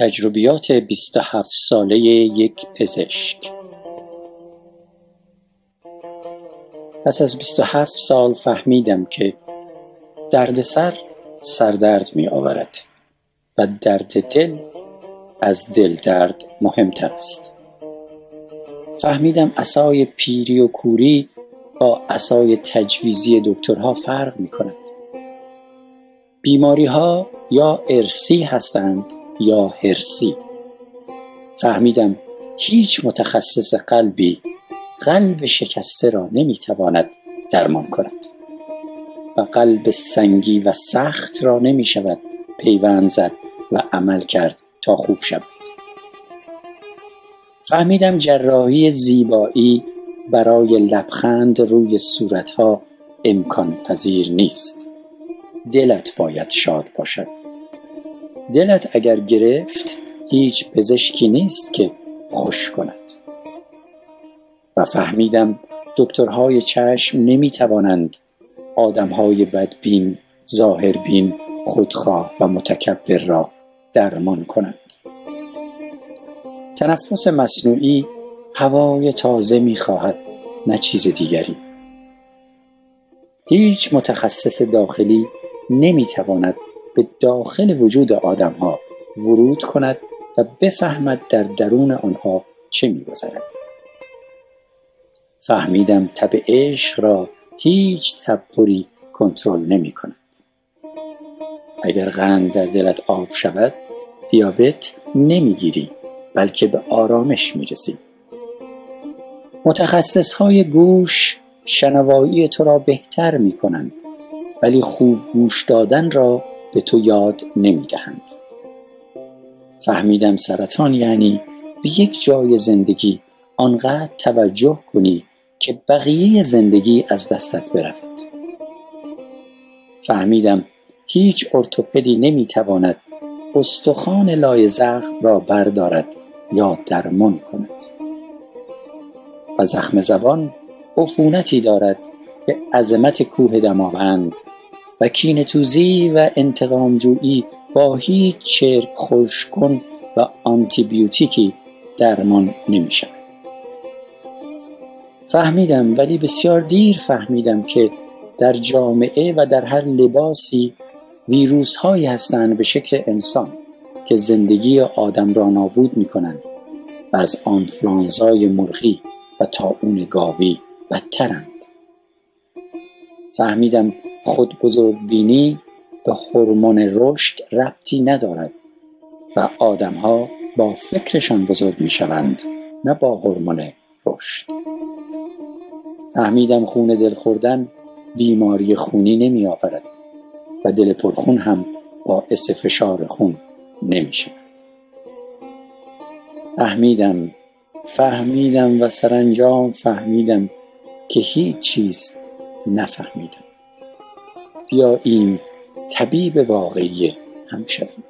تجربیات 27 ساله یک پزشک. پس از 27 سال فهمیدم که دردسر سردرد می آورد و درد دل از دل درد مهمتر است. فهمیدم اسای پیری و کوری با اسای تجویزی دکترها فرق می کند. بیماری ها یا ارسی هستند یا هرسی. فهمیدم هیچ متخصص قلبی قلب شکسته را نمی‌تواند درمان کند و قلب سنگی و سخت را نمی شود پیوند زد و عمل کرد تا خوب شود. فهمیدم جراحی زیبایی برای لبخند روی صورتها امکان پذیر نیست. دلت باید شاد باشد. دلت اگر گرفت هیچ پزشکی نیست که خوش کند. و فهمیدم دکترهای چشم نمی توانند آدمهای بدبین، ظاهربین، خودخواه و متکبر را درمان کنند. تنفس مصنوعی هوای تازه می خواهد نه چیز دیگری. هیچ متخصص داخلی نمی تواند به داخل وجود آدمها ورود کند و بفهمد در درون آنها چه میگذرد. فهمیدم تب عشق را هیچ تبری کنترل نمی کند اگر قند در دلت آب شود دیابت نمی‌گیری بلکه به آرامش می‌رسی. متخصص های گوش شنوایی تو را بهتر می کنند ولی خوب گوش دادن را به تو یاد نمی دهند. فهمیدم سرطان یعنی به یک جای زندگی آنقدر توجه کنی که بقیه زندگی از دستت برود فهمیدم هیچ ارتوپدی نمی‌تواند استخوان لای زخم را بردارد یا درمان کند و زخم زبان عفونتی دارد به عظمت کوه دماوند و کینتوزی و انتقامجویی با هیچ چرک خوشکن و آنتیبیوتیکی درمان نمی شود. فهمیدم ولی بسیار دیر فهمیدم که در جامعه و در هر لباسی ویروس هایی هستند به شکل انسان که زندگی آدم را نابود می کنند و از آنفلانزای مرغی و تاون گاوی بدترند فهمیدم خود بینی به هورمون رشد ربطی ندارد و آدمها با فکرشان بزرگ می شوند نه با هورمون رشد. فهمیدم خون دل خوردن بیماری خونی نمی آورد و دل پرخون هم باعث فشار خون نمی شود فهمیدم فهمیدم و سرانجام فهمیدم که هیچ چیز نفهمیدم. بیاییم طبیب واقعی هم شویم